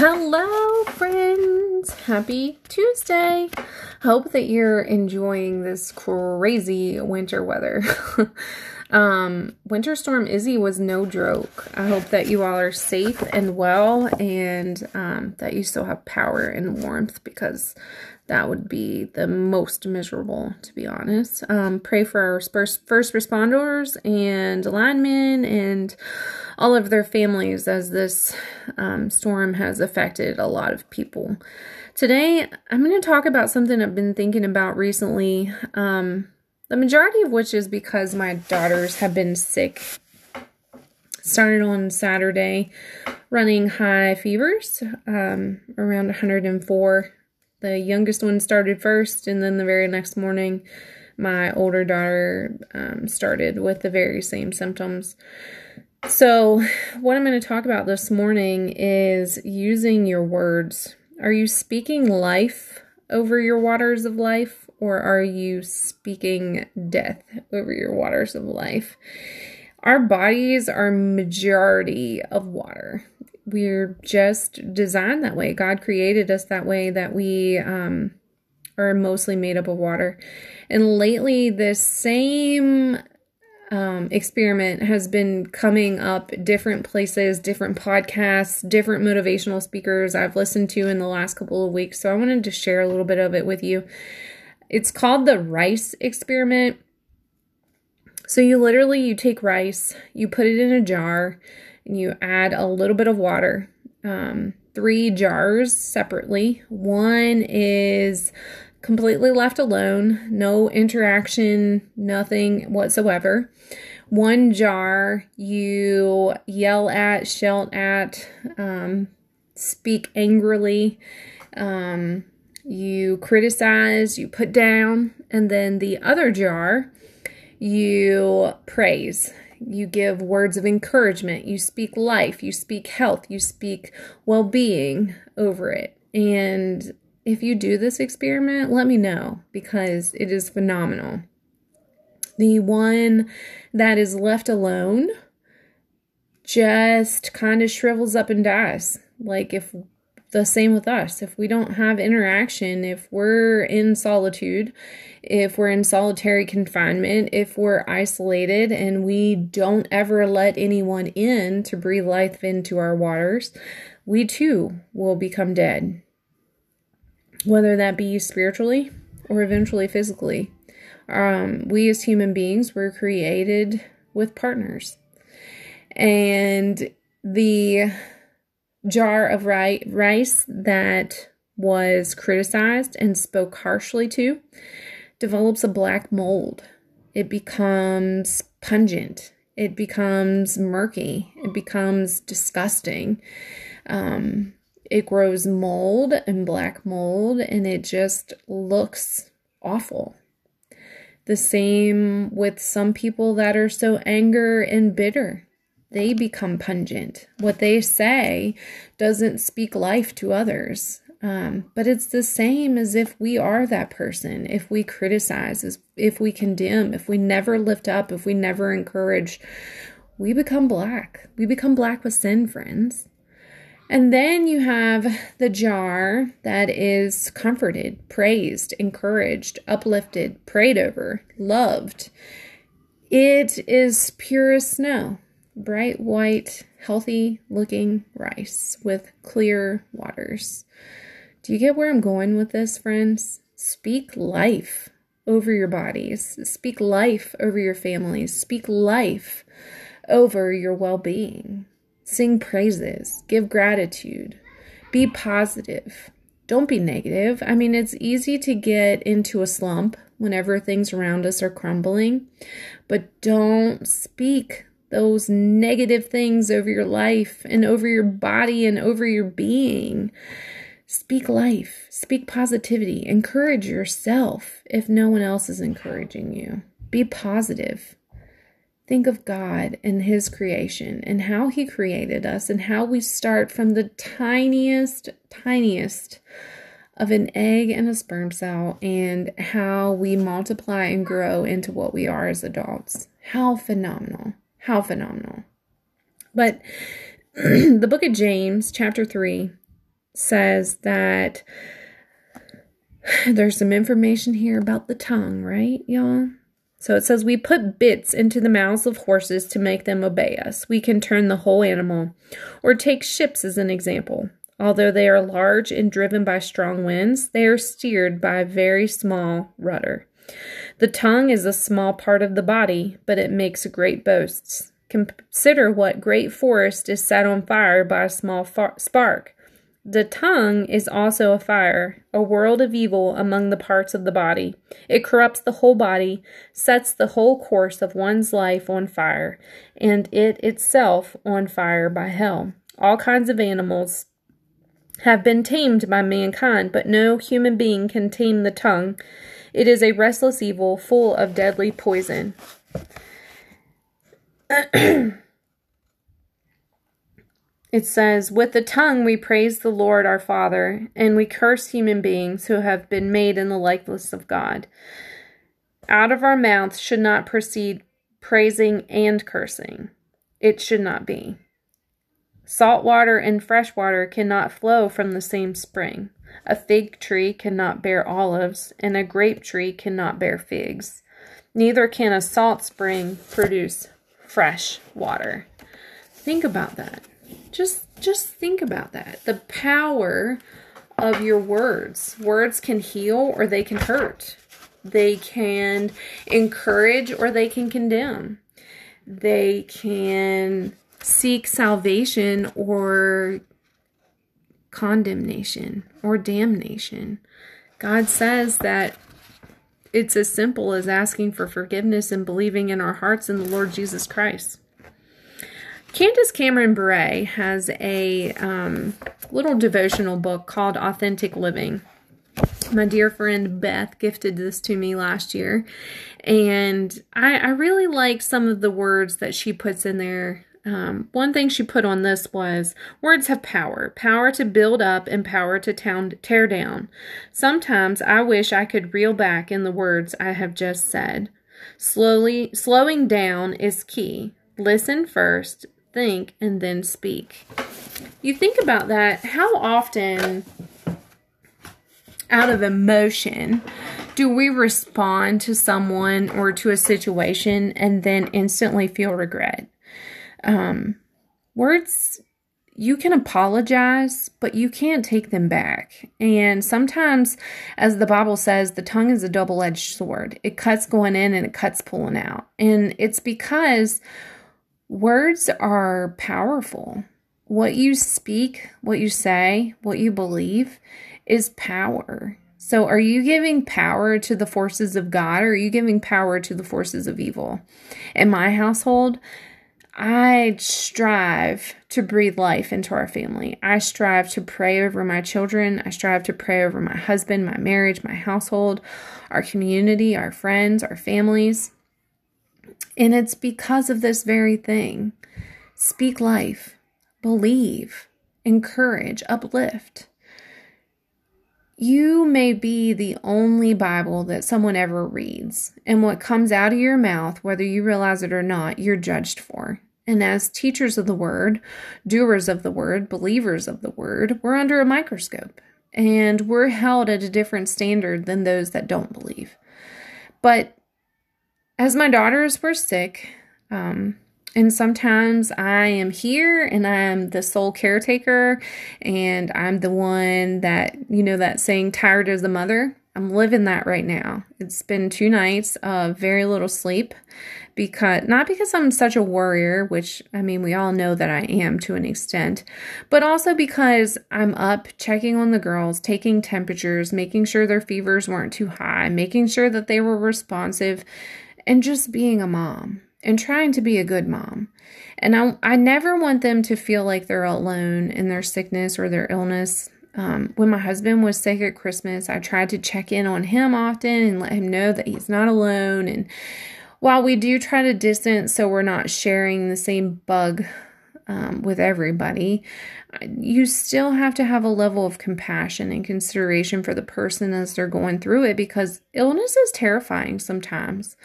Hello, friends. Happy Tuesday. Hope that you're enjoying this crazy winter weather. um, Winter Storm Izzy was no joke. I hope that you all are safe and well and um, that you still have power and warmth because that would be the most miserable, to be honest. Um, pray for our first, first responders and linemen and all of their families as this um, storm has affected a lot of people. Today, I'm going to talk about something I've been thinking about recently, um, the majority of which is because my daughters have been sick. Started on Saturday, running high fevers, um, around 104 the youngest one started first, and then the very next morning, my older daughter um, started with the very same symptoms. So, what I'm going to talk about this morning is using your words. Are you speaking life over your waters of life, or are you speaking death over your waters of life? Our bodies are majority of water we're just designed that way. God created us that way that we um, are mostly made up of water. And lately, this same um, experiment has been coming up different places, different podcasts, different motivational speakers I've listened to in the last couple of weeks. So I wanted to share a little bit of it with you. It's called the rice experiment. So you literally you take rice, you put it in a jar, and you add a little bit of water, um, three jars separately. One is completely left alone, no interaction, nothing whatsoever. One jar you yell at, shout at, um, speak angrily, um, you criticize, you put down, and then the other jar you praise you give words of encouragement, you speak life, you speak health, you speak well being over it. And if you do this experiment, let me know because it is phenomenal. The one that is left alone just kind of shrivels up and dies. Like if the same with us. If we don't have interaction, if we're in solitude, if we're in solitary confinement, if we're isolated and we don't ever let anyone in to breathe life into our waters, we too will become dead. Whether that be spiritually or eventually physically. Um, we as human beings were created with partners. And the jar of rice that was criticized and spoke harshly to develops a black mold. It becomes pungent. It becomes murky. It becomes disgusting. Um, it grows mold and black mold, and it just looks awful. The same with some people that are so anger and bitter they become pungent. What they say doesn't speak life to others. Um, but it's the same as if we are that person, if we criticize, if we condemn, if we never lift up, if we never encourage, we become black. We become black with sin, friends. And then you have the jar that is comforted, praised, encouraged, uplifted, prayed over, loved. It is pure as snow bright white, healthy looking rice with clear waters. Do you get where I'm going with this, friends? Speak life over your bodies, speak life over your families, speak life over your well being. Sing praises, give gratitude, be positive. Don't be negative. I mean, it's easy to get into a slump whenever things around us are crumbling, but don't speak those negative things over your life and over your body and over your being. Speak life, speak positivity, encourage yourself if no one else is encouraging you. Be positive. Think of God and His creation and how He created us and how we start from the tiniest, tiniest of an egg and a sperm cell and how we multiply and grow into what we are as adults. How phenomenal! How phenomenal. But the book of James, chapter 3, says that there's some information here about the tongue, right, y'all? So it says, We put bits into the mouths of horses to make them obey us. We can turn the whole animal. Or take ships as an example. Although they are large and driven by strong winds, they are steered by a very small rudder. The tongue is a small part of the body, but it makes great boasts. Consider what great forest is set on fire by a small far- spark. The tongue is also a fire, a world of evil among the parts of the body. It corrupts the whole body, sets the whole course of one's life on fire, and it itself on fire by hell. All kinds of animals have been tamed by mankind, but no human being can tame the tongue. It is a restless evil full of deadly poison. It says, With the tongue we praise the Lord our Father, and we curse human beings who have been made in the likeness of God. Out of our mouths should not proceed praising and cursing. It should not be. Salt water and fresh water cannot flow from the same spring. A fig tree cannot bear olives, and a grape tree cannot bear figs. Neither can a salt spring produce fresh water. Think about that just just think about that. The power of your words. Words can heal or they can hurt. They can encourage or they can condemn. They can seek salvation or condemnation or damnation. God says that it's as simple as asking for forgiveness and believing in our hearts in the Lord Jesus Christ. Candace Cameron Bure has a um, little devotional book called Authentic Living. My dear friend Beth gifted this to me last year, and I, I really like some of the words that she puts in there. Um, one thing she put on this was words have power power to build up and power to town, tear down. Sometimes I wish I could reel back in the words I have just said. Slowly, slowing down is key. Listen first, think, and then speak. You think about that, how often out of emotion do we respond to someone or to a situation and then instantly feel regret? Um, words, you can apologize, but you can't take them back. And sometimes, as the Bible says, the tongue is a double edged sword. It cuts going in and it cuts pulling out. And it's because Words are powerful. What you speak, what you say, what you believe is power. So, are you giving power to the forces of God or are you giving power to the forces of evil? In my household, I strive to breathe life into our family. I strive to pray over my children. I strive to pray over my husband, my marriage, my household, our community, our friends, our families. And it's because of this very thing. Speak life, believe, encourage, uplift. You may be the only Bible that someone ever reads, and what comes out of your mouth, whether you realize it or not, you're judged for. And as teachers of the word, doers of the word, believers of the word, we're under a microscope and we're held at a different standard than those that don't believe. But as my daughters were sick, um, and sometimes I am here and I'm the sole caretaker and I'm the one that, you know, that saying tired as a mother. I'm living that right now. It's been two nights of very little sleep because not because I'm such a warrior, which I mean, we all know that I am to an extent, but also because I'm up checking on the girls, taking temperatures, making sure their fevers weren't too high, making sure that they were responsive and just being a mom and trying to be a good mom. And I, I never want them to feel like they're alone in their sickness or their illness. Um, when my husband was sick at Christmas, I tried to check in on him often and let him know that he's not alone. And while we do try to distance so we're not sharing the same bug um, with everybody, you still have to have a level of compassion and consideration for the person as they're going through it because illness is terrifying sometimes.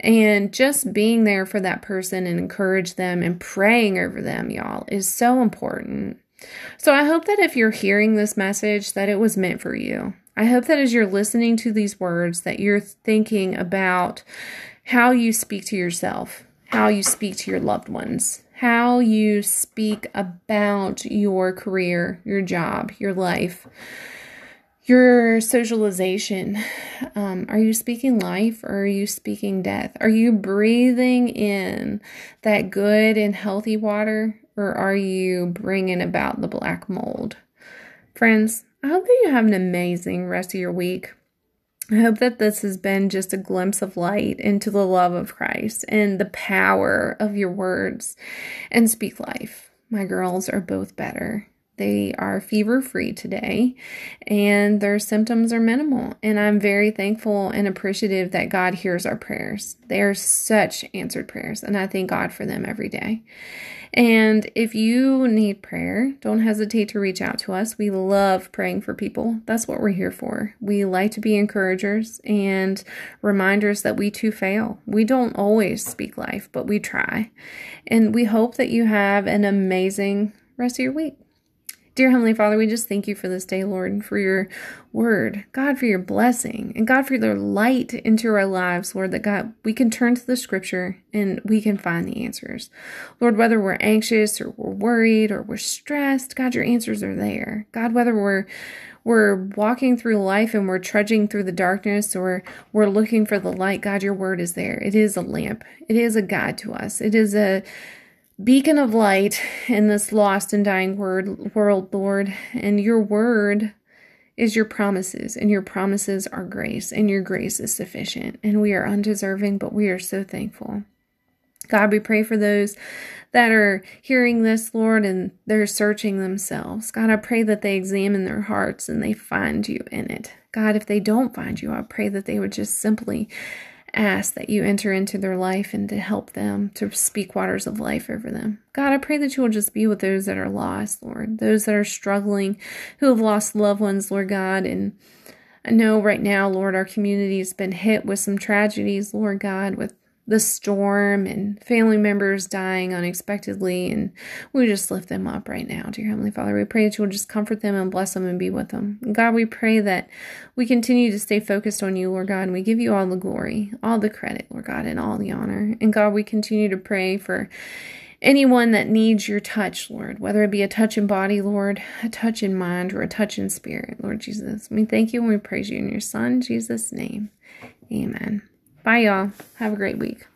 And just being there for that person and encourage them and praying over them, y'all, is so important. So I hope that if you're hearing this message that it was meant for you. I hope that as you're listening to these words that you're thinking about how you speak to yourself, how you speak to your loved ones, how you speak about your career, your job, your life, your socialization. Um, are you speaking life or are you speaking death? Are you breathing in that good and healthy water or are you bringing about the black mold? Friends, I hope that you have an amazing rest of your week. I hope that this has been just a glimpse of light into the love of Christ and the power of your words and speak life. My girls are both better. They are fever free today and their symptoms are minimal. And I'm very thankful and appreciative that God hears our prayers. They are such answered prayers, and I thank God for them every day. And if you need prayer, don't hesitate to reach out to us. We love praying for people. That's what we're here for. We like to be encouragers and reminders that we too fail. We don't always speak life, but we try. And we hope that you have an amazing rest of your week. Dear Heavenly Father, we just thank you for this day, Lord, and for your word. God, for your blessing, and God, for your light into our lives, Lord, that God, we can turn to the scripture and we can find the answers. Lord, whether we're anxious or we're worried or we're stressed, God, your answers are there. God, whether we're we're walking through life and we're trudging through the darkness or we're looking for the light, God, your word is there. It is a lamp. It is a guide to us. It is a beacon of light in this lost and dying word, world, Lord. And your word is your promises, and your promises are grace, and your grace is sufficient. And we are undeserving, but we are so thankful. God, we pray for those that are hearing this, Lord, and they're searching themselves. God, I pray that they examine their hearts and they find you in it. God, if they don't find you, I pray that they would just simply ask that you enter into their life and to help them to speak waters of life over them. God, I pray that you will just be with those that are lost, Lord, those that are struggling, who have lost loved ones, Lord God. And I know right now, Lord, our community has been hit with some tragedies, Lord God, with the storm and family members dying unexpectedly. And we just lift them up right now, dear Heavenly Father. We pray that you will just comfort them and bless them and be with them. God, we pray that we continue to stay focused on you, Lord God, and we give you all the glory, all the credit, Lord God, and all the honor. And God, we continue to pray for anyone that needs your touch, Lord, whether it be a touch in body, Lord, a touch in mind, or a touch in spirit, Lord Jesus. We thank you and we praise you in your Son, Jesus' name. Amen. Bye, y'all. Have a great week.